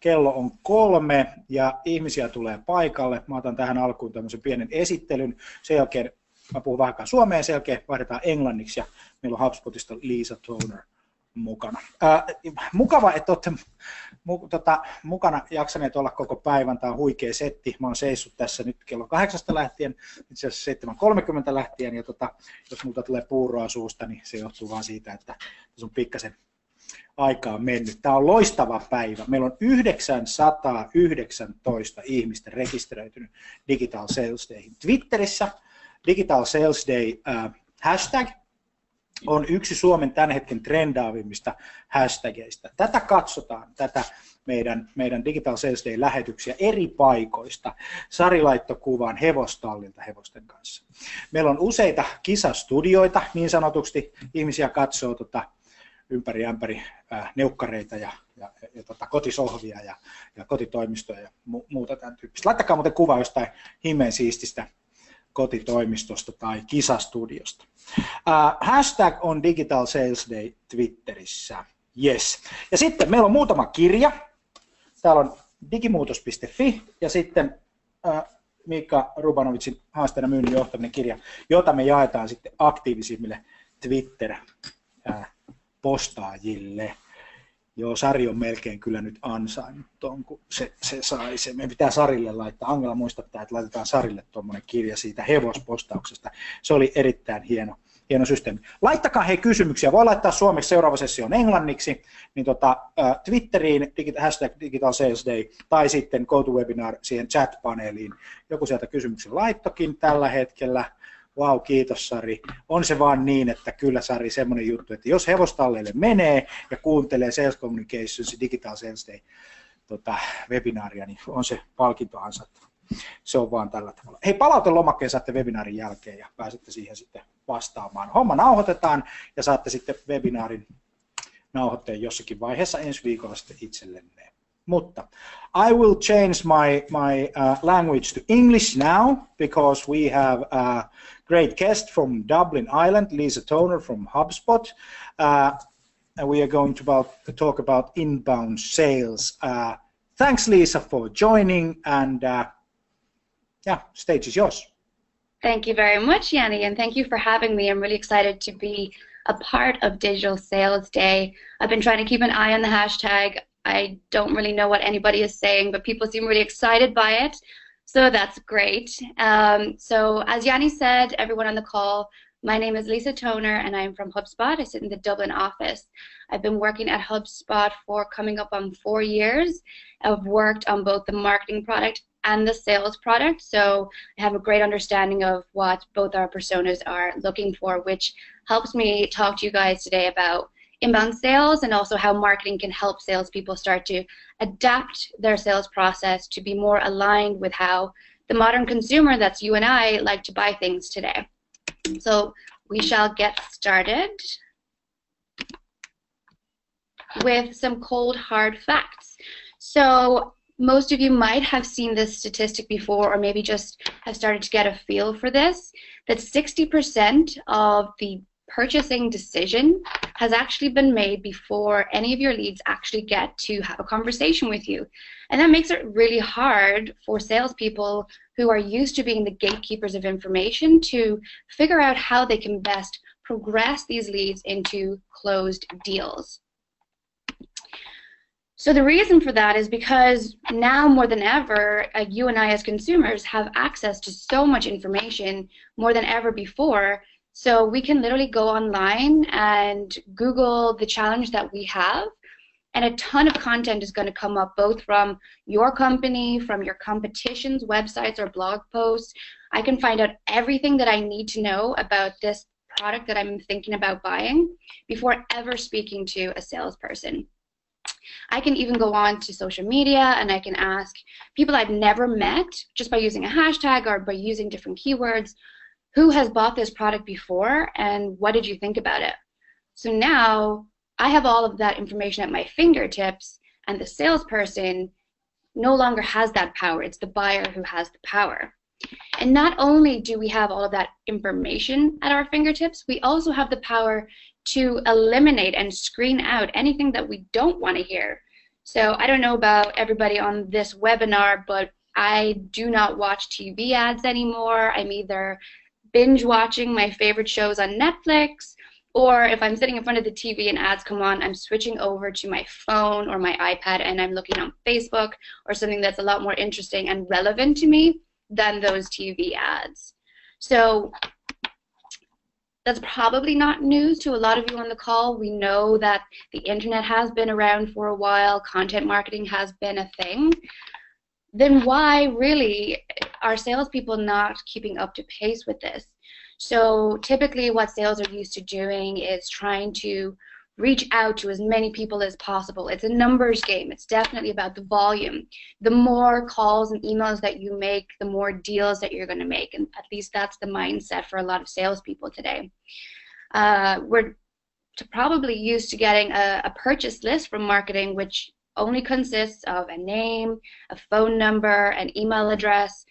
Kello on kolme ja ihmisiä tulee paikalle. Mä otan tähän alkuun tämmöisen pienen esittelyn. Sen jälkeen mä puhun vähän suomeen, sen jälkeen vaihdetaan englanniksi ja meillä on HubSpotista Lisa Toner mukana. Ää, mukava, että olette mu, tota, mukana jaksaneet olla koko päivän. Tämä on huikea setti. Mä oon seissut tässä nyt kello kahdeksasta lähtien, itse asiassa 7.30 lähtien, ja tota, jos multa tulee puuroa suusta, niin se johtuu vaan siitä, että tässä on pikkasen aikaa mennyt. Tämä on loistava päivä. Meillä on 919 ihmistä rekisteröitynyt Digital Sales Dayhin Twitterissä. Digital Sales Day äh, hashtag on yksi Suomen tämän hetken trendaavimmista hashtageista. Tätä katsotaan, tätä meidän, meidän Digital Sales Day-lähetyksiä eri paikoista. Sari laittoi kuvan hevostallilta hevosten kanssa. Meillä on useita kisastudioita, niin sanotusti. Ihmisiä katsoo tota, ympäri ämpäri neukkareita ja, ja, ja, ja tota, kotisohvia ja, ja kotitoimistoja ja mu, muuta tämän tyyppistä. Laittakaa muuten kuva jostain himmeen siististä kotitoimistosta tai kisastudiosta. Uh, hashtag on Digital Sales Day Twitterissä. Yes. Ja sitten meillä on muutama kirja. Täällä on digimuutos.fi ja sitten uh, Mika Rubanovitsin haasteena myynnin johtaminen kirja, jota me jaetaan sitten aktiivisimmille Twitter-postaajille. Joo, Sari on melkein kyllä nyt ansainnut tuon, kun se, se sai se. Meidän pitää Sarille laittaa, Angela muistuttaa, että laitetaan Sarille tuommoinen kirja siitä hevospostauksesta. Se oli erittäin hieno, hieno systeemi. Laittakaa hei kysymyksiä, voi laittaa suomeksi seuraava sessio on englanniksi, niin tota, äh, Twitteriin hashtag Digital Sales Day tai sitten GoToWebinar siihen chat-paneeliin. Joku sieltä kysymyksen laittokin tällä hetkellä Vau, kiitos Sari. On se vaan niin, että kyllä Sari, semmoinen juttu, että jos hevostalleille menee ja kuuntelee Sales Communications Digital Sales tota, webinaaria, niin on se palkinto ansattu. Se on vaan tällä tavalla. Hei, palautelomakkeen saatte webinaarin jälkeen ja pääsette siihen sitten vastaamaan. Homma nauhoitetaan ja saatte sitten webinaarin nauhoitteen jossakin vaiheessa ensi viikolla sitten itsellenne. Mutta I will change my, my uh, language to English now because we have a great guest from Dublin, Ireland, Lisa Toner from HubSpot. Uh, and we are going to, about, to talk about inbound sales. Uh, thanks, Lisa, for joining. And uh, yeah, stage is yours. Thank you very much, Jani, and thank you for having me. I'm really excited to be a part of Digital Sales Day. I've been trying to keep an eye on the hashtag. I don't really know what anybody is saying, but people seem really excited by it. So that's great. Um, so as Jani said, everyone on the call, my name is Lisa Toner and I'm from HubSpot. I sit in the Dublin office. I've been working at HubSpot for coming up on four years. I've worked on both the marketing product and the sales product. So I have a great understanding of what both our personas are looking for, which helps me talk to you guys today about inbound sales and also how marketing can help salespeople start to adapt their sales process to be more aligned with how the modern consumer, that's you and I, like to buy things today. So we shall get started with some cold hard facts. So most of you might have seen this statistic before or maybe just have started to get a feel for this that 60% of the purchasing decision has actually been made before any of your leads actually get to have a conversation with you. And that makes it really hard for salespeople who are used to being the gatekeepers of information to figure out how they can best progress these leads into closed deals. So the reason for that is because now more than ever, uh, you and I as consumers have access to so much information more than ever before. So we can literally go online and Google the challenge that we have, and a ton of content is going to come up both from your company, from your competition's websites or blog posts. I can find out everything that I need to know about this product that I'm thinking about buying before ever speaking to a salesperson. I can even go on to social media and I can ask people I've never met just by using a hashtag or by using different keywords who has bought this product before and what did you think about it? So now I have all of that information at my fingertips and the salesperson no longer has that power. It's the buyer who has the power. And not only do we have all of that information at our fingertips, we also have the power to eliminate and screen out anything that we don't want to hear. So I don't know about everybody on this webinar, but I do not watch TV ads anymore. I'm either binge watching my favorite shows on Netflix, or if I'm sitting in front of the TV and ads come on, I'm switching over to my phone or my iPad and I'm looking on Facebook or something that's a lot more interesting and relevant to me than those TV ads. So that's probably not news to a lot of you on the call. We know that the internet has been around for a while, content marketing has been a thing. Then why really are salespeople not keeping up to pace with this? So typically, what sales are used to doing is trying to reach out to as many people as possible. It's a numbers game. It's definitely about the volume. The more calls and emails that you make, the more deals that you're going to make. And at least that's the mindset for a lot of salespeople today. Uh, we're probably used to getting a, a purchase list from marketing, which only consists of a name, a phone number, an email address,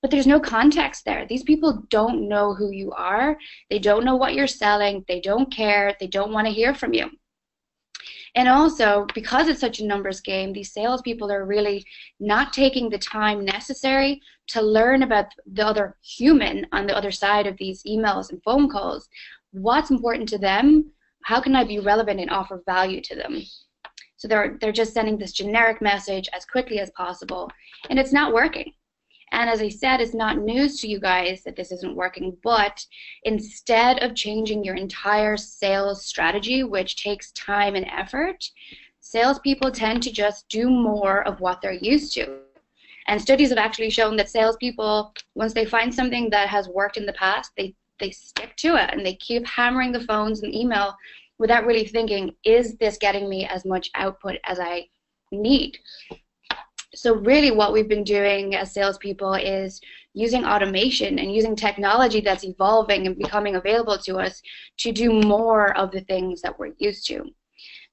but there's no context there. These people don't know who you are. They don't know what you're selling. They don't care. They don't want to hear from you. And also, because it's such a numbers game, these salespeople are really not taking the time necessary to learn about the other human on the other side of these emails and phone calls. What's important to them? How can I be relevant and offer value to them? So they're, they're just sending this generic message as quickly as possible, and it's not working. And as I said, it's not news to you guys that this isn't working, but instead of changing your entire sales strategy, which takes time and effort, salespeople tend to just do more of what they're used to. And studies have actually shown that salespeople, once they find something that has worked in the past, they, they stick to it and they keep hammering the phones and email without really thinking, is this getting me as much output as I need? So really what we've been doing as salespeople is using automation and using technology that's evolving and becoming available to us to do more of the things that we're used to.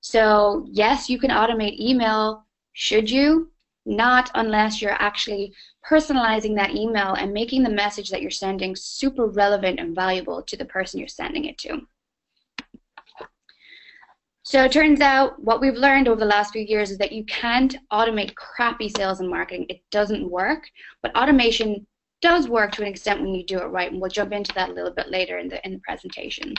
So yes, you can automate email. Should you? Not unless you're actually personalizing that email and making the message that you're sending super relevant and valuable to the person you're sending it to. So it turns out what we've learned over the last few years is that you can't automate crappy sales and marketing. It doesn't work. But automation does work to an extent when you do it right, and we'll jump into that a little bit later in the in the presentation.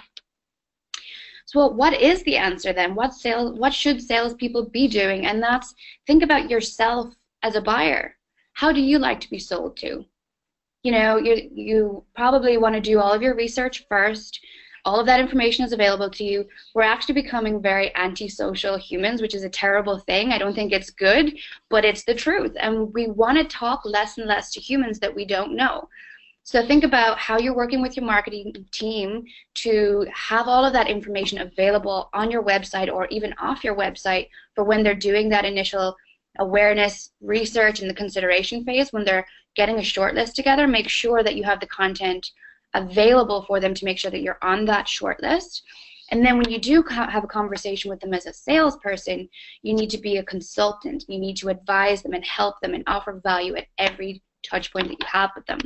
So what is the answer then? What sales what should salespeople be doing? And that's think about yourself as a buyer. How do you like to be sold to? You know, you you probably want to do all of your research first all of that information is available to you. We're actually becoming very antisocial humans, which is a terrible thing. I don't think it's good, but it's the truth. And we want to talk less and less to humans that we don't know. So think about how you're working with your marketing team to have all of that information available on your website or even off your website for when they're doing that initial awareness research in the consideration phase, when they're getting a short list together, make sure that you have the content available for them to make sure that you're on that short list. And then when you do have a conversation with them as a salesperson, you need to be a consultant. You need to advise them and help them and offer value at every touch point that you have with them.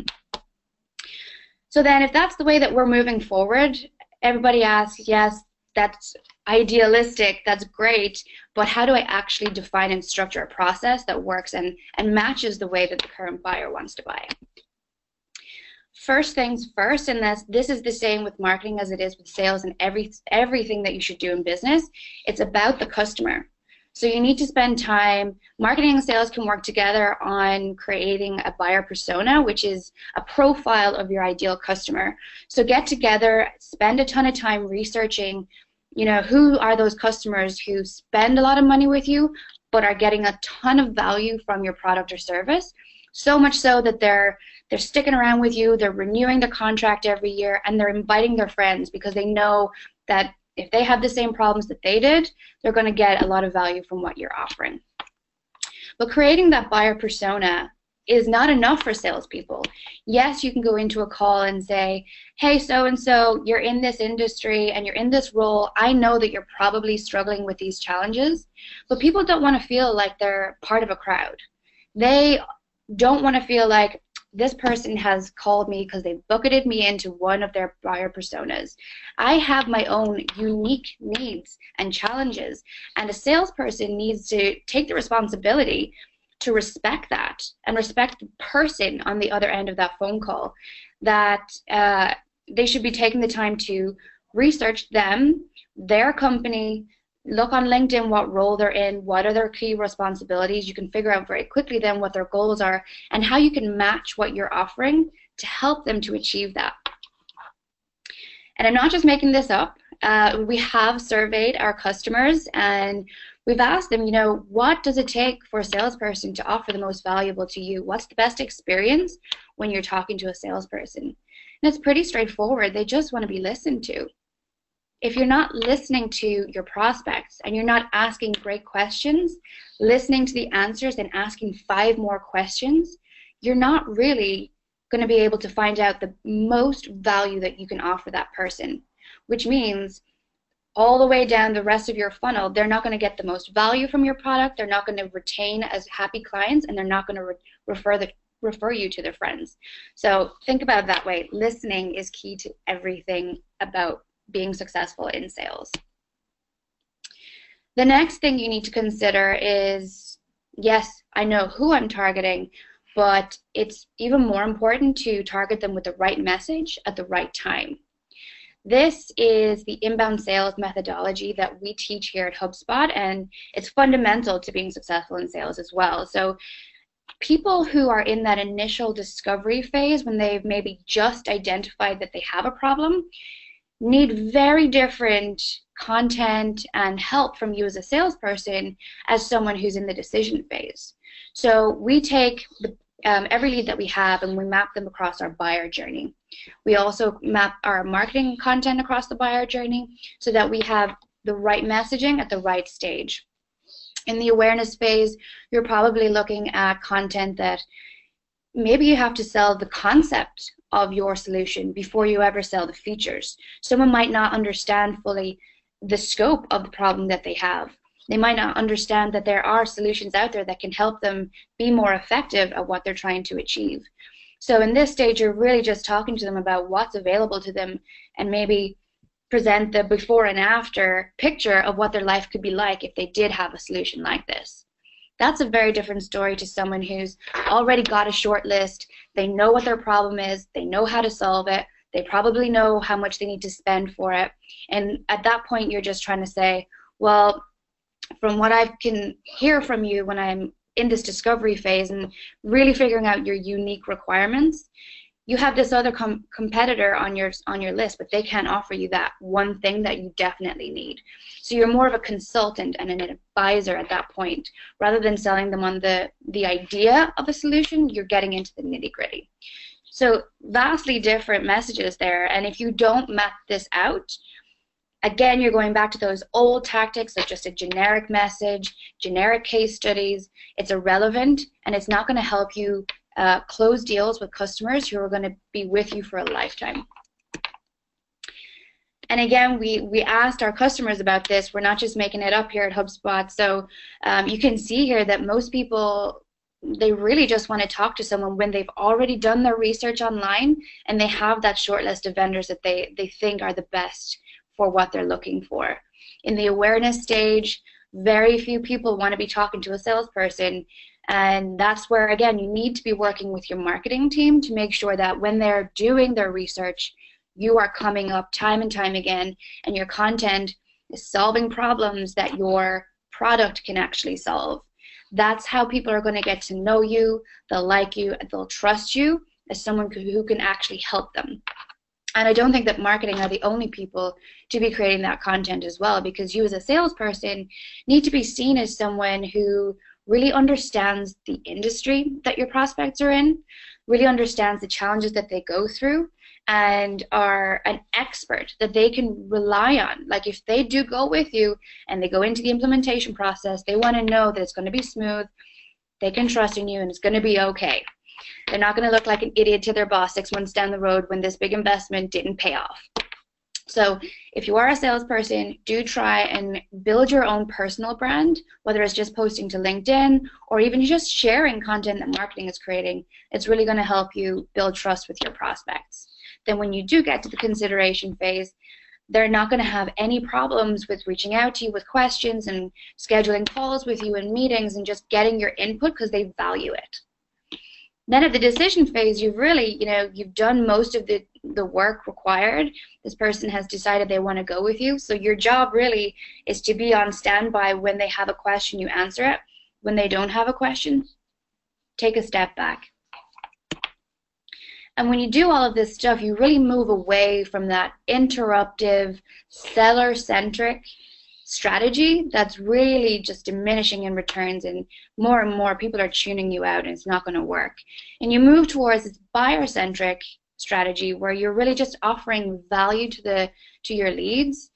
So then if that's the way that we're moving forward, everybody asks, yes, that's idealistic, that's great, but how do I actually define and structure a process that works and, and matches the way that the current buyer wants to buy? First things first, and this, this is the same with marketing as it is with sales and every, everything that you should do in business, it's about the customer. So you need to spend time, marketing and sales can work together on creating a buyer persona, which is a profile of your ideal customer. So get together, spend a ton of time researching, you know, who are those customers who spend a lot of money with you, but are getting a ton of value from your product or service. So much so that they're they're sticking around with you, they're renewing the contract every year, and they're inviting their friends because they know that if they have the same problems that they did, they're going to get a lot of value from what you're offering. But creating that buyer persona is not enough for salespeople. Yes, you can go into a call and say, hey, so and so, you're in this industry and you're in this role. I know that you're probably struggling with these challenges, but people don't want to feel like they're part of a crowd. They don't want to feel like, this person has called me because they bucketed me into one of their buyer personas. I have my own unique needs and challenges, and a salesperson needs to take the responsibility to respect that and respect the person on the other end of that phone call. That uh, they should be taking the time to research them, their company, look on LinkedIn what role they're in, what are their key responsibilities. You can figure out very quickly then what their goals are and how you can match what you're offering to help them to achieve that. And I'm not just making this up. Uh, we have surveyed our customers and we've asked them, you know, what does it take for a salesperson to offer the most valuable to you? What's the best experience when you're talking to a salesperson? And it's pretty straightforward. They just want to be listened to if you're not listening to your prospects and you're not asking great questions, listening to the answers and asking five more questions, you're not really going to be able to find out the most value that you can offer that person, which means all the way down the rest of your funnel, they're not going to get the most value from your product, they're not going to retain as happy clients, and they're not going to re- refer the refer you to their friends. So think about it that way. Listening is key to everything about being successful in sales. The next thing you need to consider is yes, I know who I'm targeting, but it's even more important to target them with the right message at the right time. This is the inbound sales methodology that we teach here at HubSpot, and it's fundamental to being successful in sales as well. So, people who are in that initial discovery phase when they've maybe just identified that they have a problem, need very different content and help from you as a salesperson as someone who's in the decision phase. So we take the, um, every lead that we have and we map them across our buyer journey. We also map our marketing content across the buyer journey so that we have the right messaging at the right stage. In the awareness phase, you're probably looking at content that maybe you have to sell the concept of your solution before you ever sell the features. Someone might not understand fully the scope of the problem that they have. They might not understand that there are solutions out there that can help them be more effective at what they're trying to achieve. So in this stage, you're really just talking to them about what's available to them and maybe present the before and after picture of what their life could be like if they did have a solution like this. That's a very different story to someone who's already got a short list. They know what their problem is, they know how to solve it, they probably know how much they need to spend for it. And at that point, you're just trying to say, well, from what I can hear from you when I'm in this discovery phase and really figuring out your unique requirements, you have this other com- competitor on your on your list, but they can't offer you that one thing that you definitely need. So you're more of a consultant and an advisor at that point, rather than selling them on the the idea of a solution. You're getting into the nitty gritty. So vastly different messages there, and if you don't map this out, again, you're going back to those old tactics of just a generic message, generic case studies. It's irrelevant, and it's not going to help you uh, close deals with customers who are going to be with you for a lifetime. And again, we, we asked our customers about this. We're not just making it up here at HubSpot. So um, you can see here that most people they really just want to talk to someone when they've already done their research online and they have that short list of vendors that they, they think are the best for what they're looking for. In the awareness stage, very few people want to be talking to a salesperson. And that's where, again, you need to be working with your marketing team to make sure that when they're doing their research, you are coming up time and time again, and your content is solving problems that your product can actually solve. That's how people are going to get to know you, they'll like you, they'll trust you as someone who can actually help them. And I don't think that marketing are the only people to be creating that content as well, because you as a salesperson need to be seen as someone who really understands the industry that your prospects are in, really understands the challenges that they go through, and are an expert that they can rely on. Like if they do go with you and they go into the implementation process, they want to know that it's going to be smooth, they can trust in you, and it's going to be okay. They're not going to look like an idiot to their boss six months down the road when this big investment didn't pay off. So if you are a salesperson, do try and build your own personal brand, whether it's just posting to LinkedIn or even just sharing content that marketing is creating. It's really going to help you build trust with your prospects. Then when you do get to the consideration phase, they're not going to have any problems with reaching out to you with questions and scheduling calls with you and meetings and just getting your input because they value it. Then at the decision phase, you've really, you know, you've done most of the, the work required. This person has decided they want to go with you. So your job really is to be on standby when they have a question, you answer it. When they don't have a question, take a step back. And when you do all of this stuff, you really move away from that interruptive, seller centric strategy that's really just diminishing in returns and more and more people are tuning you out and it's not going to work. And you move towards this buyer centric strategy where you're really just offering value to the to your leads.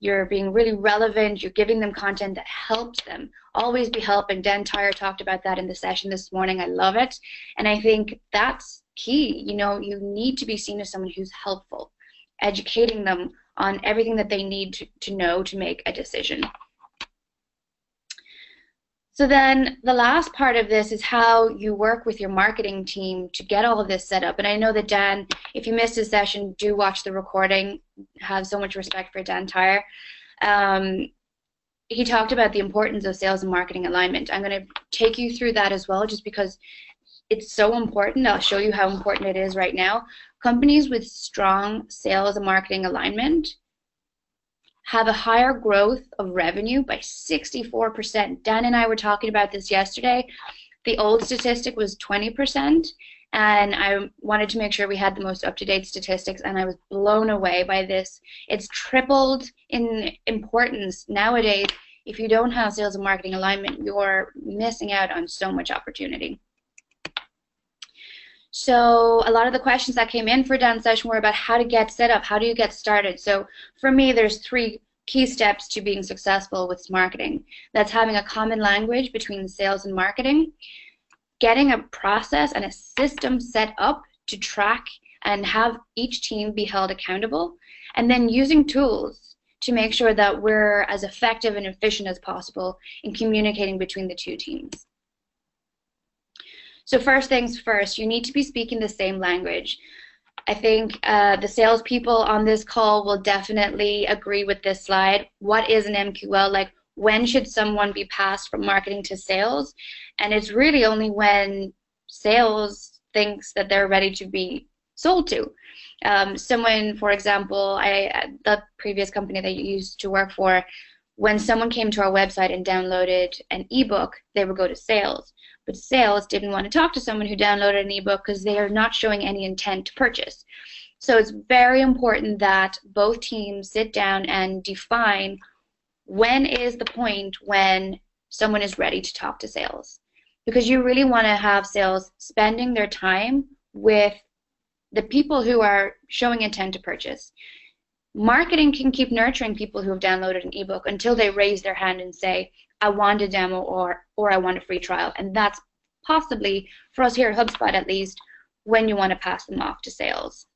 You're being really relevant you're giving them content that helps them. Always be helping dan tyre talked about that in the session this morning. I love it. And i think that's key. You know you need to be seen as someone who's helpful educating them on everything that they need to, to know to make a decision. So then the last part of this is how you work with your marketing team to get all of this set up. And I know that Dan, if you missed his session, do watch the recording. Have so much respect for Dan Tyre. Um, he talked about the importance of sales and marketing alignment. I'm going to take you through that as well, just because it's so important. I'll show you how important it is right now. Companies with strong sales and marketing alignment have a higher growth of revenue by 64%. Dan and I were talking about this yesterday. The old statistic was 20%, and I wanted to make sure we had the most up-to-date statistics, and I was blown away by this. It's tripled in importance nowadays. If you don't have sales and marketing alignment, you're missing out on so much opportunity. So a lot of the questions that came in for Dan session were about how to get set up, how do you get started. So for me, there's three key steps to being successful with marketing. That's having a common language between sales and marketing, getting a process and a system set up to track and have each team be held accountable, and then using tools to make sure that we're as effective and efficient as possible in communicating between the two teams. So first things first, you need to be speaking the same language. I think uh, the salespeople on this call will definitely agree with this slide. What is an MQL? Like, when should someone be passed from marketing to sales? And it's really only when sales thinks that they're ready to be sold to. Um, someone, for example, I the previous company that you used to work for, when someone came to our website and downloaded an ebook, they would go to sales. But sales didn't want to talk to someone who downloaded an ebook because they are not showing any intent to purchase. So it's very important that both teams sit down and define when is the point when someone is ready to talk to sales. Because you really want to have sales spending their time with the people who are showing intent to purchase. Marketing can keep nurturing people who have downloaded an ebook until they raise their hand and say, I want a demo or or I want a free trial. And that's possibly, for us here at HubSpot at least, when you want to pass them off to sales.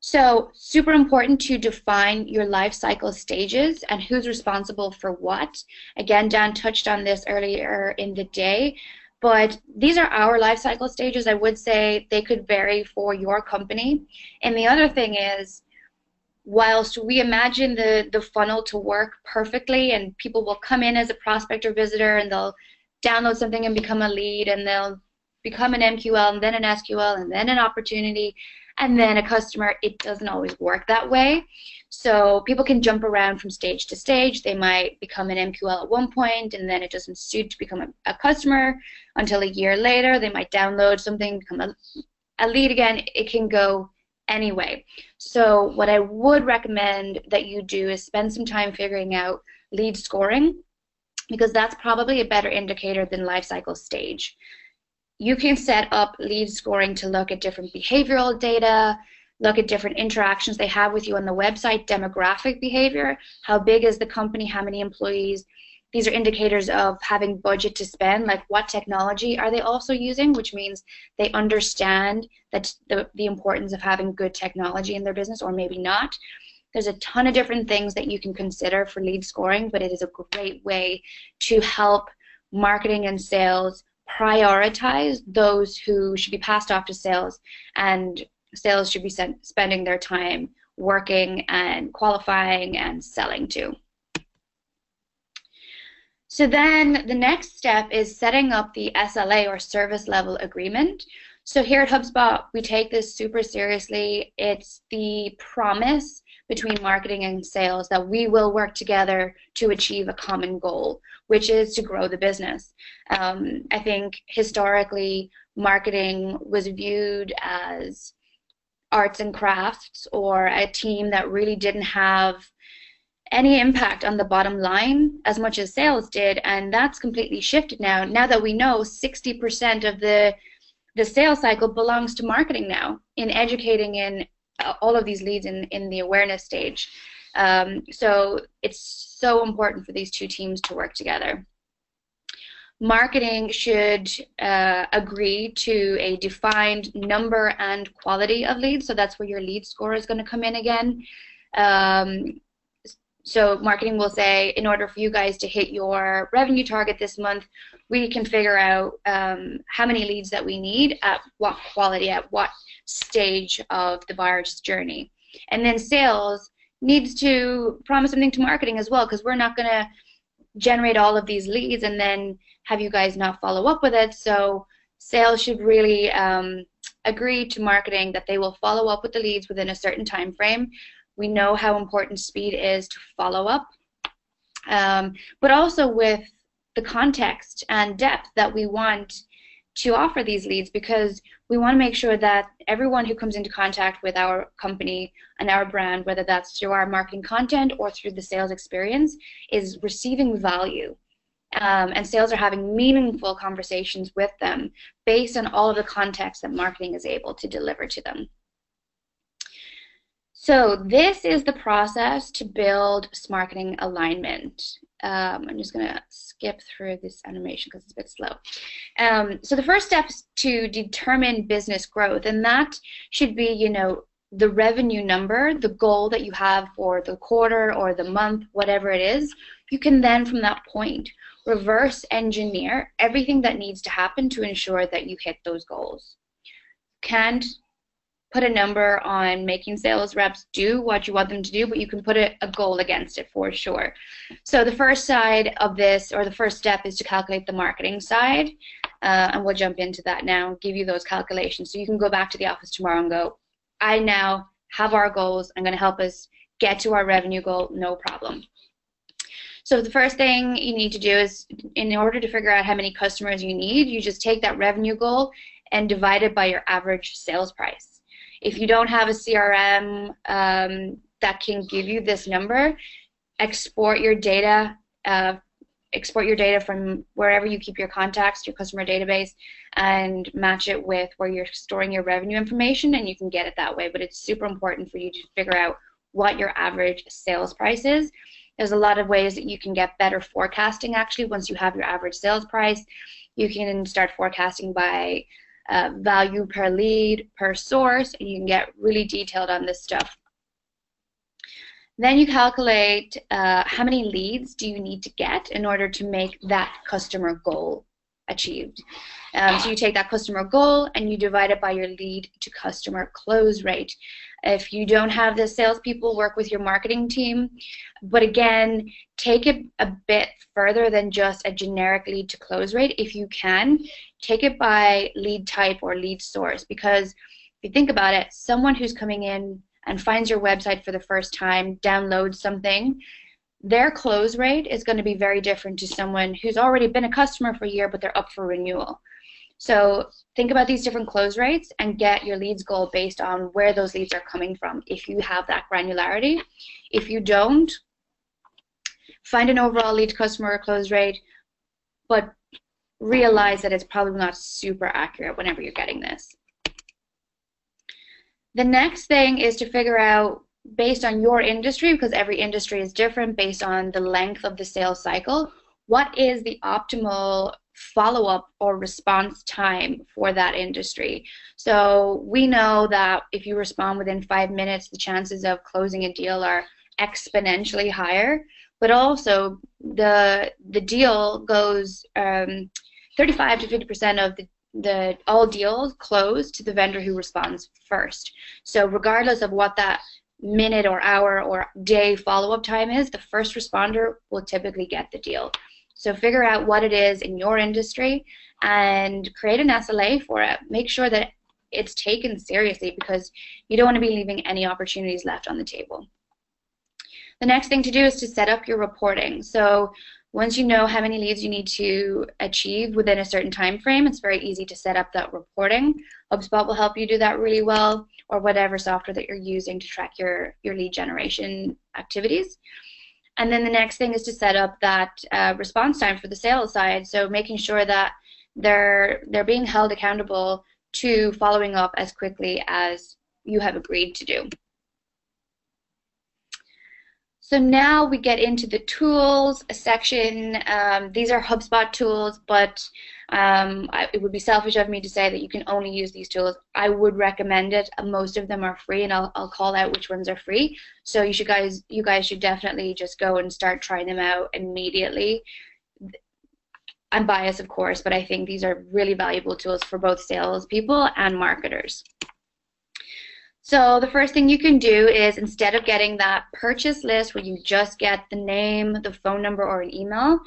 So, super important to define your life cycle stages and who's responsible for what. Again, Dan touched on this earlier in the day, but these are our life cycle stages. I would say they could vary for your company. And the other thing is, whilst we imagine the, the funnel to work perfectly and people will come in as a prospect or visitor and they'll download something and become a lead and they'll become an MQL and then an SQL and then an opportunity and then a customer, it doesn't always work that way. So people can jump around from stage to stage. They might become an MQL at one point, and then it doesn't suit to become a, a customer until a year later. They might download something, become a, a lead again. It can go anyway. So what I would recommend that you do is spend some time figuring out lead scoring because that's probably a better indicator than lifecycle stage you can set up lead scoring to look at different behavioral data, look at different interactions they have with you on the website, demographic behavior, how big is the company, how many employees. These are indicators of having budget to spend, like what technology are they also using, which means they understand that the, the importance of having good technology in their business, or maybe not. There's a ton of different things that you can consider for lead scoring, but it is a great way to help marketing and sales prioritize those who should be passed off to sales and sales should be spending their time working and qualifying and selling to. So then the next step is setting up the SLA or service level agreement. So here at HubSpot, we take this super seriously. It's the promise between marketing and sales that we will work together to achieve a common goal, which is to grow the business. Um, I think historically, marketing was viewed as arts and crafts or a team that really didn't have any impact on the bottom line as much as sales did and that's completely shifted now now that we know 60% of the the sales cycle belongs to marketing now in educating in all of these leads in, in the awareness stage. Um, so it's so important for these two teams to work together. Marketing should uh, agree to a defined number and quality of leads. So that's where your lead score is going to come in again. Um, so marketing will say, in order for you guys to hit your revenue target this month, we can figure out um, how many leads that we need at what quality, at what stage of the buyer's journey. And then sales needs to promise something to marketing as well because we're not going to generate all of these leads and then have you guys not follow up with it. So sales should really um, agree to marketing that they will follow up with the leads within a certain time frame. We know how important speed is to follow up, um, but also with the context and depth that we want to offer these leads because we want to make sure that everyone who comes into contact with our company and our brand, whether that's through our marketing content or through the sales experience, is receiving value. Um, and sales are having meaningful conversations with them based on all of the context that marketing is able to deliver to them. So this is the process to build marketing alignment. Um, I'm just going to skip through this animation because it's a bit slow. Um, so the first step is to determine business growth, and that should be, you know, the revenue number, the goal that you have for the quarter or the month, whatever it is. You can then, from that point, reverse engineer everything that needs to happen to ensure that you hit those goals. Can't put a number on making sales reps do what you want them to do, but you can put a, a, goal against it for sure. So the first side of this, or the first step, is to calculate the marketing side, uh, and we'll jump into that now, give you those calculations. So you can go back to the office tomorrow and go, I now have our goals. I'm going to help us get to our revenue goal, no problem. So the first thing you need to do is, in order to figure out how many customers you need, you just take that revenue goal and divide it by your average sales price. If you don't have a CRM um, that can give you this number, export your data. Uh, export your data from wherever you keep your contacts, your customer database, and match it with where you're storing your revenue information, and you can get it that way. But it's super important for you to figure out what your average sales price is. There's a lot of ways that you can get better forecasting actually once you have your average sales price. You can start forecasting by uh, value per lead, per source, and you can get really detailed on this stuff. Then you calculate uh, how many leads do you need to get in order to make that customer goal achieved. Um, so you take that customer goal and you divide it by your lead to customer close rate. If you don't have the salespeople, work with your marketing team. But again, take it a bit further than just a generic lead to close rate. If you can, take it by lead type or lead source because if you think about it, someone who's coming in and finds your website for the first time, downloads something, their close rate is going to be very different to someone who's already been a customer for a year but they're up for renewal. So think about these different close rates and get your leads goal based on where those leads are coming from if you have that granularity. If you don't, find an overall lead customer close rate, but realize that it's probably not super accurate whenever you're getting this. The next thing is to figure out based on your industry, because every industry is different based on the length of the sales cycle, what is the optimal follow up or response time for that industry. So we know that if you respond within five minutes, the chances of closing a deal are exponentially higher. But also, the the deal goes um, 35 to 50 percent of the the all deals close to the vendor who responds first. So regardless of what that minute or hour or day follow-up time is, the first responder will typically get the deal. So figure out what it is in your industry and create an SLA for it. Make sure that it's taken seriously because you don't want to be leaving any opportunities left on the table. The next thing to do is to set up your reporting. So once you know how many leads you need to achieve within a certain time frame, it's very easy to set up that reporting. HubSpot will help you do that really well, or whatever software that you're using to track your, your lead generation activities. And then the next thing is to set up that uh, response time for the sales side. So making sure that they're they're being held accountable to following up as quickly as you have agreed to do. So now we get into the tools section. Um, these are HubSpot tools, but um, I, it would be selfish of me to say that you can only use these tools. I would recommend it. Most of them are free, and I'll, I'll call out which ones are free. So you should guys, you guys should definitely just go and start trying them out immediately. I'm biased, of course, but I think these are really valuable tools for both salespeople and marketers. So the first thing you can do is instead of getting that purchase list where you just get the name, the phone number, or an email,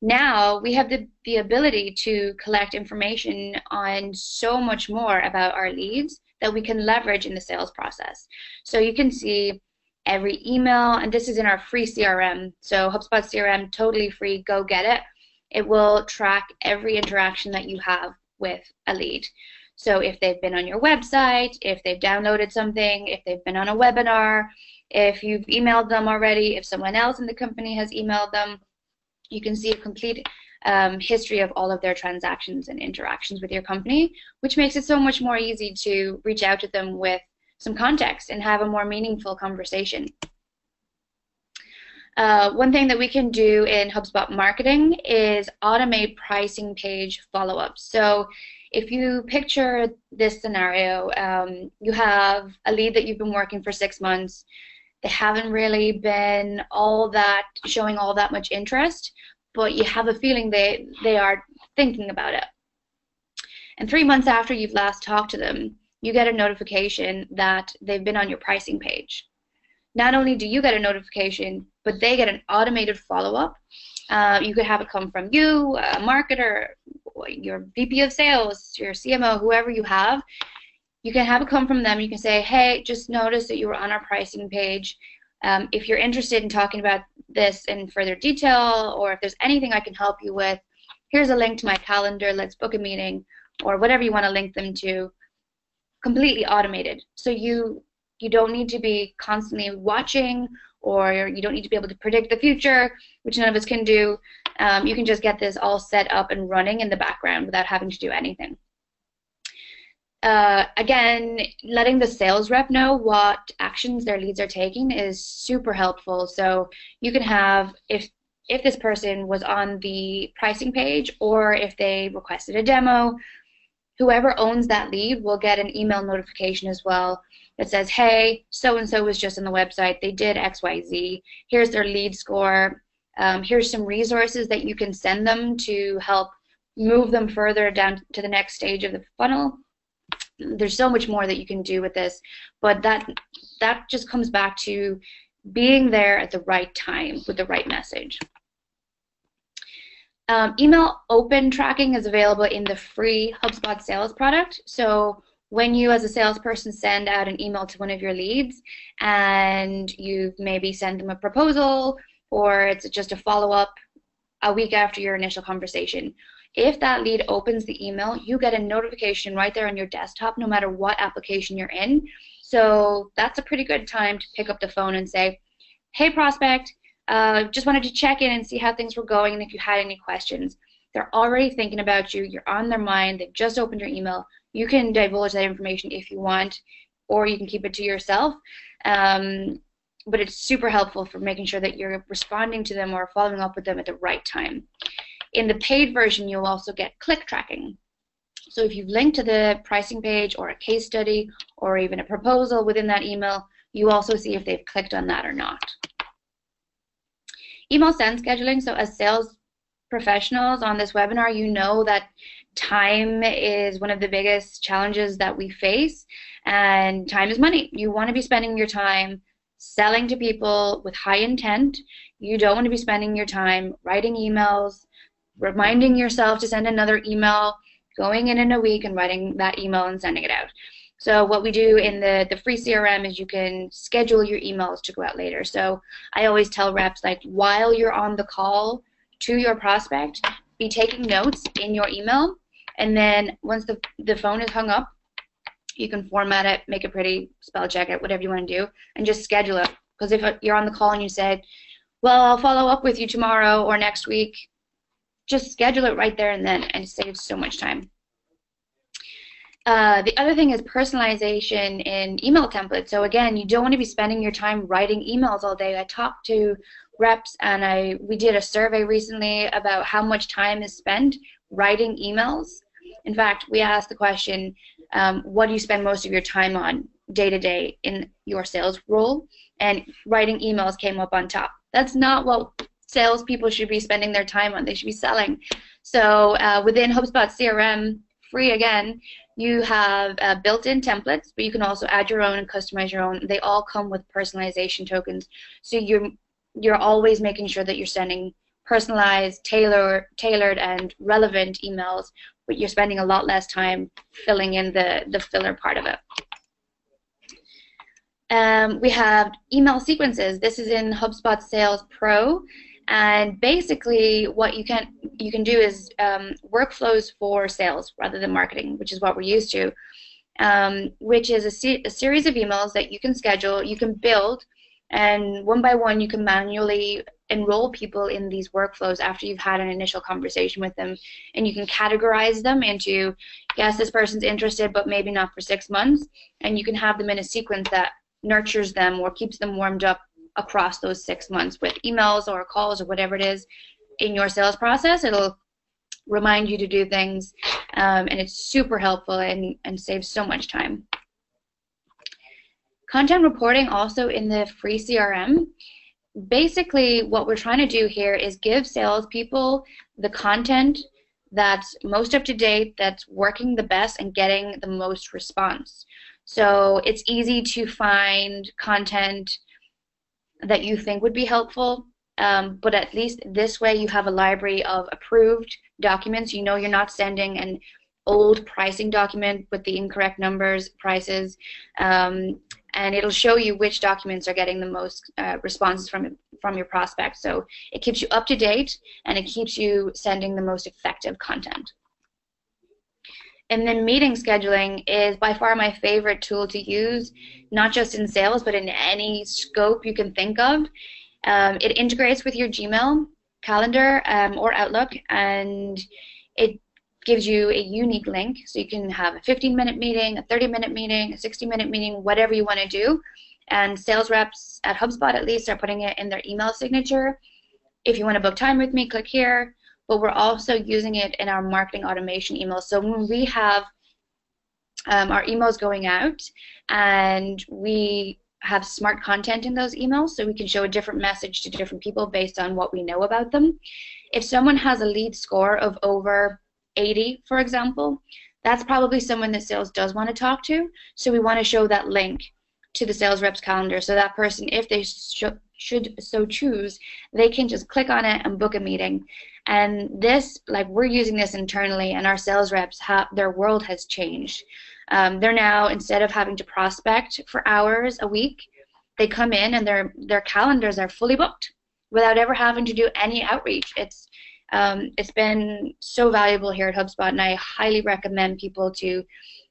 now we have the, the ability to collect information on so much more about our leads that we can leverage in the sales process. So you can see every email, and this is in our free CRM. So HubSpot CRM, totally free, go get it. It will track every interaction that you have with a lead. So if they've been on your website, if they've downloaded something, if they've been on a webinar, if you've emailed them already, if someone else in the company has emailed them, you can see a complete um, history of all of their transactions and interactions with your company, which makes it so much more easy to reach out to them with some context and have a more meaningful conversation. Uh, one thing that we can do in HubSpot marketing is automate pricing page follow-ups. So if you picture this scenario, um, you have a lead that you've been working for six months. They haven't really been all that showing all that much interest, but you have a feeling they they are thinking about it. And three months after you've last talked to them, you get a notification that they've been on your pricing page. Not only do you get a notification, but they get an automated follow-up. Uh, you could have it come from you, a marketer, your VP of sales, your CMO, whoever you have, you can have it come from them. You can say, hey, just notice that you were on our pricing page. Um, if you're interested in talking about this in further detail, or if there's anything I can help you with, here's a link to my calendar. Let's book a meeting, or whatever you want to link them to. Completely automated. So you you don't need to be constantly watching, or you don't need to be able to predict the future, which none of us can do. Um, you can just get this all set up and running in the background without having to do anything. Uh, again, letting the sales rep know what actions their leads are taking is super helpful. So you can have, if if this person was on the pricing page or if they requested a demo, whoever owns that lead will get an email notification as well that says, hey, so and so was just on the website. They did XYZ. Here's their lead score. Um, here's some resources that you can send them to help move them further down to the next stage of the funnel. There's so much more that you can do with this, but that that just comes back to being there at the right time with the right message. Um, email open tracking is available in the free HubSpot sales product. So when you as a salesperson send out an email to one of your leads and you maybe send them a proposal or it's just a follow-up a week after your initial conversation, if that lead opens the email, you get a notification right there on your desktop no matter what application you're in. So that's a pretty good time to pick up the phone and say, hey prospect, uh, just wanted to check in and see how things were going and if you had any questions. They're already thinking about you. You're on their mind. They've just opened your email. You can divulge that information if you want, or you can keep it to yourself. Um, but it's super helpful for making sure that you're responding to them or following up with them at the right time. In the paid version, you'll also get click tracking. So if you've linked to the pricing page or a case study or even a proposal within that email, you also see if they've clicked on that or not. Email send scheduling. So as sales professionals on this webinar, you know that time is one of the biggest challenges that we face and time is money. You want to be spending your time selling to people with high intent. You don't want to be spending your time writing emails, reminding yourself to send another email, going in in a week and writing that email and sending it out. So what we do in the, the free CRM is you can schedule your emails to go out later. So I always tell reps like while you're on the call to your prospect, be taking notes in your email and then once the, the phone is hung up, you can format it, make it pretty, spell check it, whatever you want to do, and just schedule it. Because if you're on the call and you said, well, I'll follow up with you tomorrow or next week, just schedule it right there and then and save so much time. Uh, the other thing is personalization in email templates. So again, you don't want to be spending your time writing emails all day. I talked to reps and I we did a survey recently about how much time is spent writing emails. In fact, we asked the question, um, what do you spend most of your time on day to day in your sales role? And writing emails came up on top. That's not what salespeople should be spending their time on. They should be selling. So uh, within HubSpot CRM, free again, you have uh, built-in templates, but you can also add your own and customize your own. They all come with personalization tokens, so you're you're always making sure that you're sending personalized, tailored, tailored, and relevant emails, but you're spending a lot less time filling in the the filler part of it. Um, we have email sequences. This is in HubSpot Sales Pro. And basically, what you can you can do is um, workflows for sales rather than marketing, which is what we're used to. Um, which is a, se- a series of emails that you can schedule, you can build, and one by one you can manually enroll people in these workflows after you've had an initial conversation with them and you can categorize them into yes this person's interested but maybe not for six months and you can have them in a sequence that nurtures them or keeps them warmed up across those six months with emails or calls or whatever it is in your sales process. It'll remind you to do things, um, and it's super helpful and, and saves so much time. Content reporting also in the free CRM. Basically, what we're trying to do here is give salespeople the content that's most up to date, that's working the best, and getting the most response. So it's easy to find content that you think would be helpful. Um, but at least this way you have a library of approved documents. You know you're not sending an old pricing document with the incorrect numbers, prices, um, and it'll show you which documents are getting the most uh, responses from from your prospects. So it keeps you up to date and it keeps you sending the most effective content. And then meeting scheduling is by far my favorite tool to use, not just in sales, but in any scope you can think of. Um, it integrates with your Gmail calendar um, or Outlook, and it gives you a unique link. So you can have a 15 minute meeting, a 30 minute meeting, a 60 minute meeting, whatever you want to do. And sales reps at HubSpot at least are putting it in their email signature. If you want to book time with me, click here but we're also using it in our marketing automation emails. So when we have um, our emails going out, and we have smart content in those emails so we can show a different message to different people based on what we know about them. If someone has a lead score of over 80, for example, that's probably someone that sales does want to talk to. So we want to show that link to the sales rep's calendar so that person, if they sh- should so choose, they can just click on it and book a meeting. And this, like, we're using this internally, and our sales reps have their world has changed. Um, they're now instead of having to prospect for hours a week, they come in and their their calendars are fully booked without ever having to do any outreach. It's um, it's been so valuable here at HubSpot, and I highly recommend people to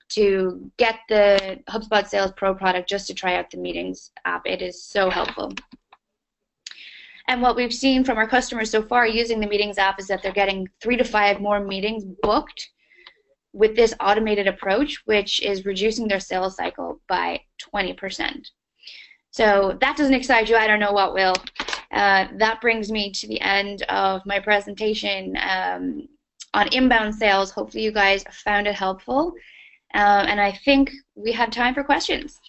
to get the HubSpot Sales Pro product just to try out the meetings app. It is so helpful. And what we've seen from our customers so far using the meetings app is that they're getting three to five more meetings booked with this automated approach, which is reducing their sales cycle by 20%. So that doesn't excite you, I don't know what will. Uh, that brings me to the end of my presentation um, on inbound sales. Hopefully you guys found it helpful. Uh, and I think we have time for questions.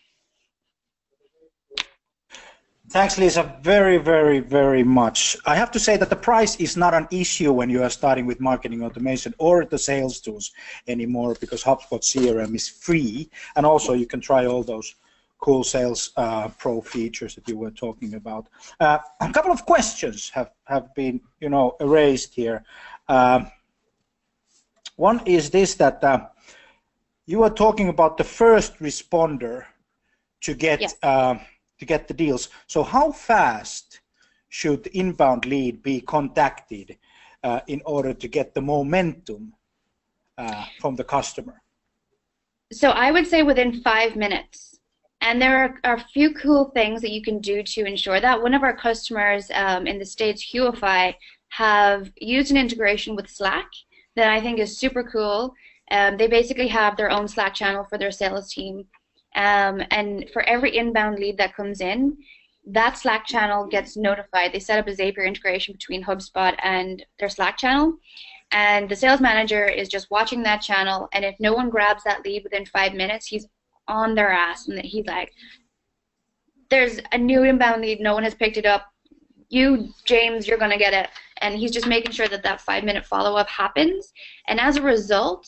Thanks, Lisa, very, very, very much. I have to say that the price is not an issue when you are starting with marketing automation or the sales tools anymore because HubSpot CRM is free, and also you can try all those cool sales uh, pro features that you were talking about. Uh, a couple of questions have, have been, you know, erased here. Uh, one is this that uh, you were talking about the first responder to get yes uh, to get the deals. So how fast should the inbound lead be contacted uh, in order to get the momentum uh, from the customer? So I would say within five minutes. And there are, are, a few cool things that you can do to ensure that. One of our customers um, in the States, Huify, have used an integration with Slack that I think is super cool. Um, they basically have their own Slack channel for their sales team um, and for every inbound lead that comes in, that Slack channel gets notified. They set up a Zapier integration between HubSpot and their Slack channel. And the sales manager is just watching that channel. And if no one grabs that lead within five minutes, he's on their ass. And that he's like, there's a new inbound lead. No one has picked it up. You, James, you're going to get it. And he's just making sure that that five minute follow up happens. And as a result,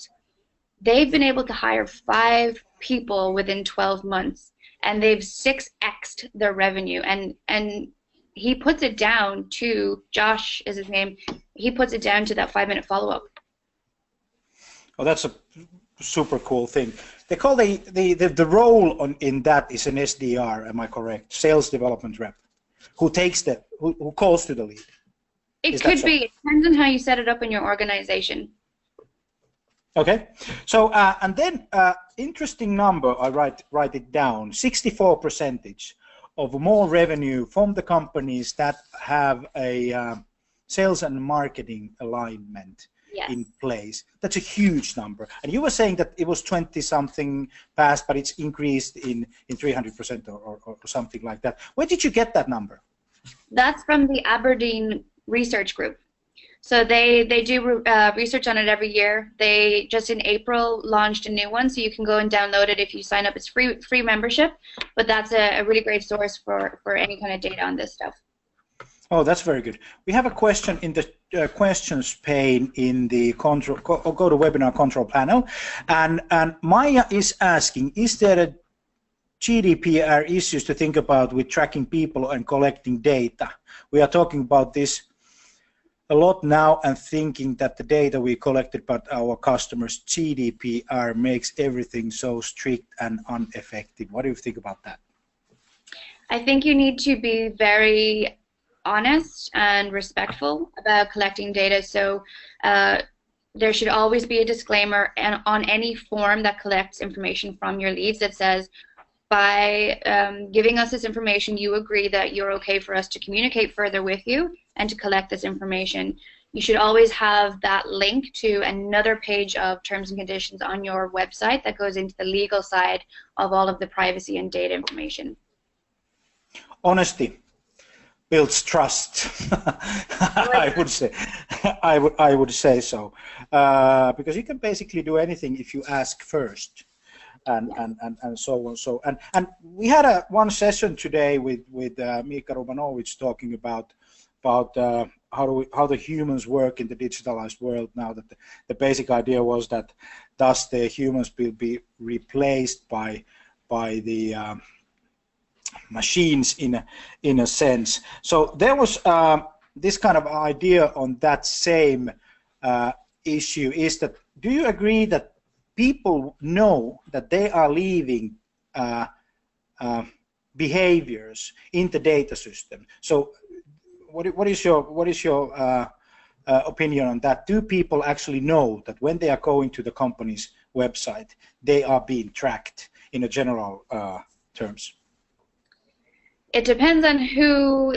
they've been able to hire five people within 12 months and they've 6x'd their revenue and and he puts it down to Josh is his name he puts it down to that five minute follow up oh that's a super cool thing they call the the the, the role on in that is an SDR am I correct sales development rep who takes the who, who calls to the lead it is could so? be it depends on how you set it up in your organization Okay, so uh, and then uh, interesting number. I write write it down. Sixty-four percentage of more revenue from the companies that have a uh, sales and marketing alignment yes. in place. That's a huge number. And you were saying that it was twenty something past, but it's increased in in three hundred percent or, or, or something like that. Where did you get that number? That's from the Aberdeen Research Group. So they they do uh, research on it every year. They just in April launched a new one, so you can go and download it if you sign up. It's free free membership, but that's a, a really great source for for any kind of data on this stuff. Oh, that's very good. We have a question in the uh, questions pane in the control go, go to webinar control panel, and and Maya is asking: Is there a GDPR issues to think about with tracking people and collecting data? We are talking about this a lot now and thinking that the data we collected about our customers, GDPR, makes everything so strict and ineffective. What do you think about that? I think you need to be very honest and respectful about collecting data. So uh, there should always be a disclaimer and on any form that collects information from your leads that says, by um, giving us this information, you agree that you're okay for us to communicate further with you and to collect this information. You should always have that link to another page of terms and conditions on your website that goes into the legal side of all of the privacy and data information. Honesty builds trust. I would say, I would, I would say so, uh, because you can basically do anything if you ask first. and, and, and, and so on. So and and we had a one session today with with uh, Mika Rubanovitsch talking about about uh, how do we, how the humans work in the digitalized world now. That the, the basic idea was that thus the humans will be replaced by by the um, machines in a, in a sense. So there was uh, this kind of idea on that same uh, issue is that do you agree that people know that they are leaving uh, uh, behaviors in the data system? So what, what is your what is your uh, uh, opinion on that? Do people actually know that when they are going to the company's website, they are being tracked in a general terms? It depends on who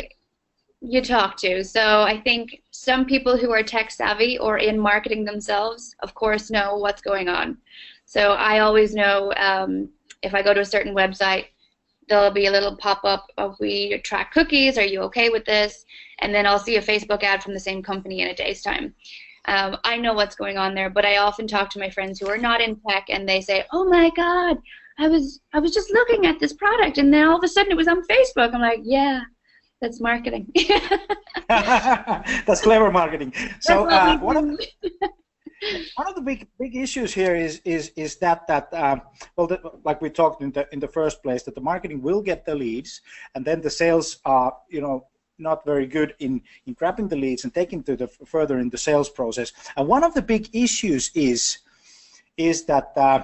you talk to. So I think some people who are tech savvy or in marketing themselves, of course, know what's going on. So I always know um, if I go to a certain website, there'll be a little pop-up of we track cookies. Are you okay with this? And then I'll see a Facebook ad from the same company in a day's time. Um, I know what's going on there, but I often talk to my friends who are not in tech, and they say, "Oh my God, I was I was just looking at this product, and then all of a sudden it was on Facebook." I'm like, "Yeah, that's marketing. that's clever marketing. So uh, one of one of the big big issues here is is is that that um, well, the, like we talked in the in the first place, that the marketing will get the leads, and then the sales are you know not very good in in grabbing the leads and taking to the further in the sales process. And one of the big issues is is that uh,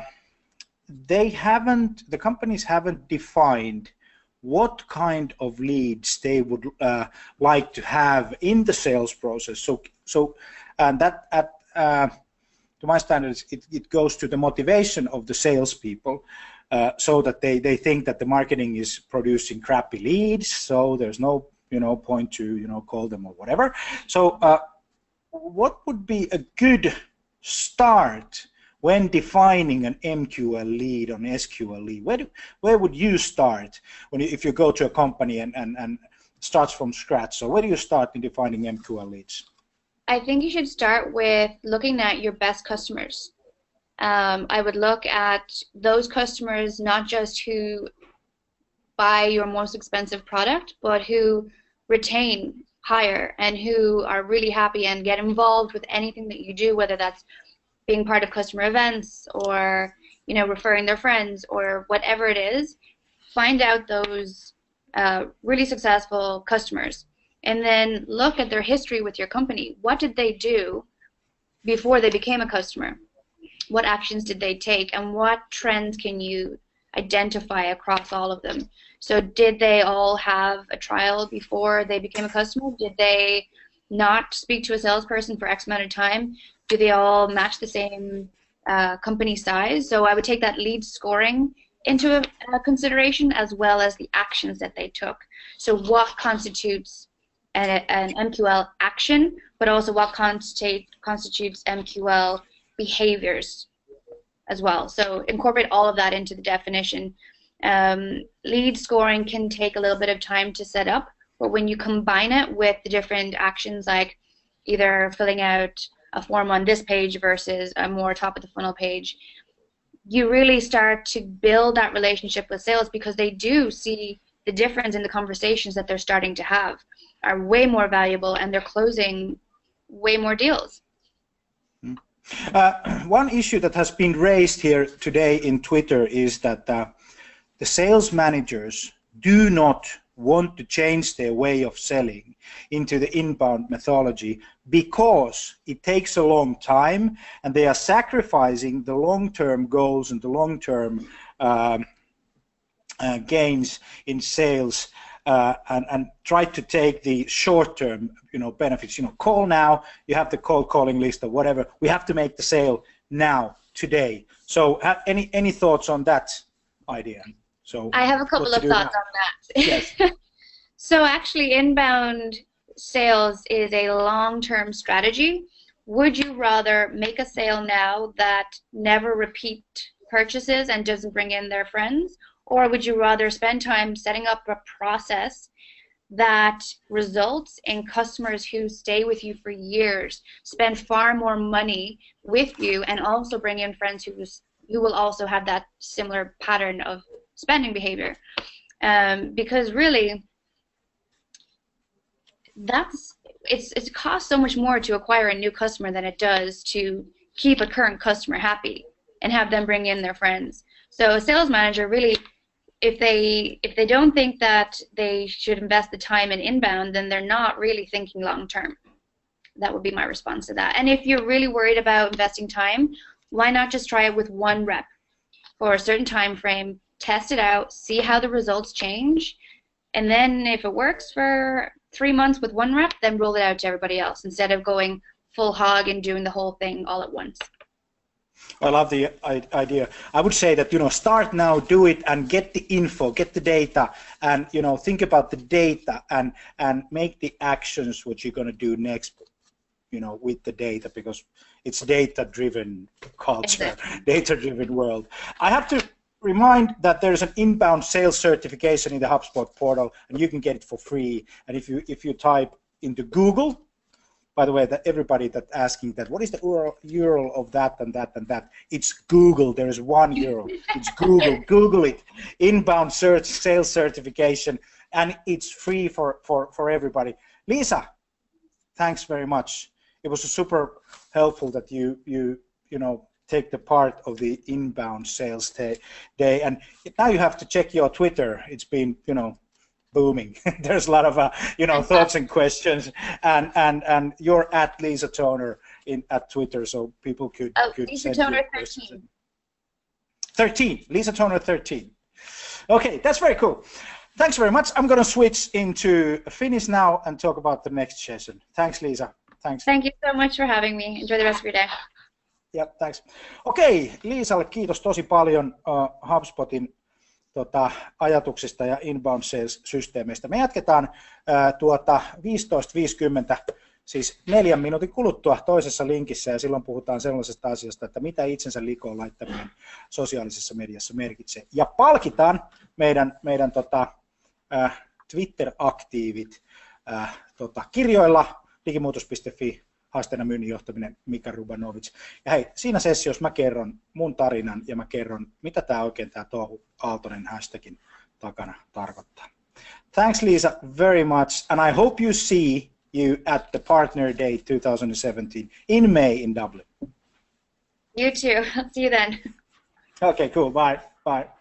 they haven't the companies haven't defined what kind of leads they would uh, like to have in the sales process. So, so and that at uh, to my standards, it, it goes to the motivation of the salespeople. Uh, so that they, they think that the marketing is producing crappy leads, so there's no you know point to you know call them or whatever. So uh, what would be a good start when defining an MQL lead on SQL lead, where, do, where would you start when you, if you go to a company and, and, and starts from scratch? So where do you start in defining MQL leads? I think you should start with looking at your best customers. Um, I would look at those customers not just who buy your most expensive product, but who retain higher and who are really happy and get involved with anything that you do, whether that's being part of customer events or you know referring their friends or whatever it is find out those uh, really successful customers. And then look at their history with your company. What did they do before they became a customer? What actions did they take? And what trends can you identify across all of them? So did they all have a trial before they became a customer? Did they not speak to a salesperson for X amount of time? Do they all match the same uh, company size? So I would take that lead scoring into a, a consideration as well as the actions that they took. So what constitutes an, an MQL action, but also what constitute, constitutes MQL behaviors as well. So incorporate all of that into the definition. Um, lead scoring can take a little bit of time to set up, but when you combine it with the different actions like either filling out a form on this page versus a more top of the funnel page, you really start to build that relationship with sales because they do see the difference in the conversations that they're starting to have are way more valuable and they're closing way more deals. Hmm. Uh, one issue that has been raised here today in Twitter is that uh, the sales managers do not want to change their way of selling into the inbound methodology because it takes a long time and they are sacrificing the long-term goals and the long-term um, uh, gains in sales uh, and, and try to take the short-term you know benefits. You know call now. You have the cold calling list or whatever. We have to make the sale now today. So any any thoughts on that idea so I have a couple of thoughts now? on that. Yes. so actually, inbound sales is a long-term strategy. Would you rather make a sale now that never repeat purchases and doesn't bring in their friends, or would you rather spend time setting up a process that results in customers who stay with you for years, spend far more money with you, and also bring in friends who who will also have that similar pattern of spending behavior. Um, because really, that's it's it costs so much more to acquire a new customer than it does to keep a current customer happy and have them bring in their friends. So a sales manager really if they if they don't think that they should invest the time in inbound, then they're not really thinking long term. That would be my response to that. And if you're really worried about investing time, why not just try it with one rep for a certain time frame, test it out, see how the results change, and then if it works for three months with one rep, then roll it out to everybody else instead of going full hog and doing the whole thing all at once. I love the idea. I would say that you know start now, do it, and get the info, get the data, and you know think about the data and and make the actions what you're going to do next. You know with the data because it's data-driven culture, data-driven world. I have to remind that there's an inbound sales certification in the HubSpot portal, and you can get it for free. And if you if you type into Google by the way, that everybody that asking that, what is the URL, URL of that and that and that? It's Google. There is one URL. It's Google. Google it. Inbound search sales certification, and it's free for for for everybody. Lisa, thanks very much. It was super helpful that you you you know take the part of the inbound sales day, and now you have to check your Twitter. It's been you know booming. There's a lot of uh, you know thoughts and questions, and and and you're at Lisa Toner in at Twitter, so people could oh, could Lisa Toner thirteen. Thirteen, Lisa Toner thirteen. Okay, that's very cool. Thanks very much. I'm going to switch into Finnish now and talk about the next session. Thanks, Lisa. Thanks. Thank you so much for having me. Enjoy the rest of your day. Yep, thanks. Okei, Liisalle kiitos tosi paljon uh, HubSpotin tota, ajatuksista ja inbound sales-systeemeistä. Me jatketaan ää, tuota 15.50, siis neljän minuutin kuluttua toisessa linkissä ja silloin puhutaan sellaisesta asiasta, että mitä itsensä likoon laittaminen sosiaalisessa mediassa merkitsee. Ja palkitaan meidän, meidän tota, ää, Twitter-aktiivit ää, tota, kirjoilla digimuutos.fi haasteena myynnin johtaminen Mika Rubanovic. Ja hei, siinä sessiossa mä kerron mun tarinan ja mä kerron, mitä tämä oikein tämä Tohu Aaltonen hashtagin takana tarkoittaa. Thanks Lisa very much and I hope you see you at the Partner Day 2017 in May in Dublin. You too. See you then. Okay, cool. Bye. Bye.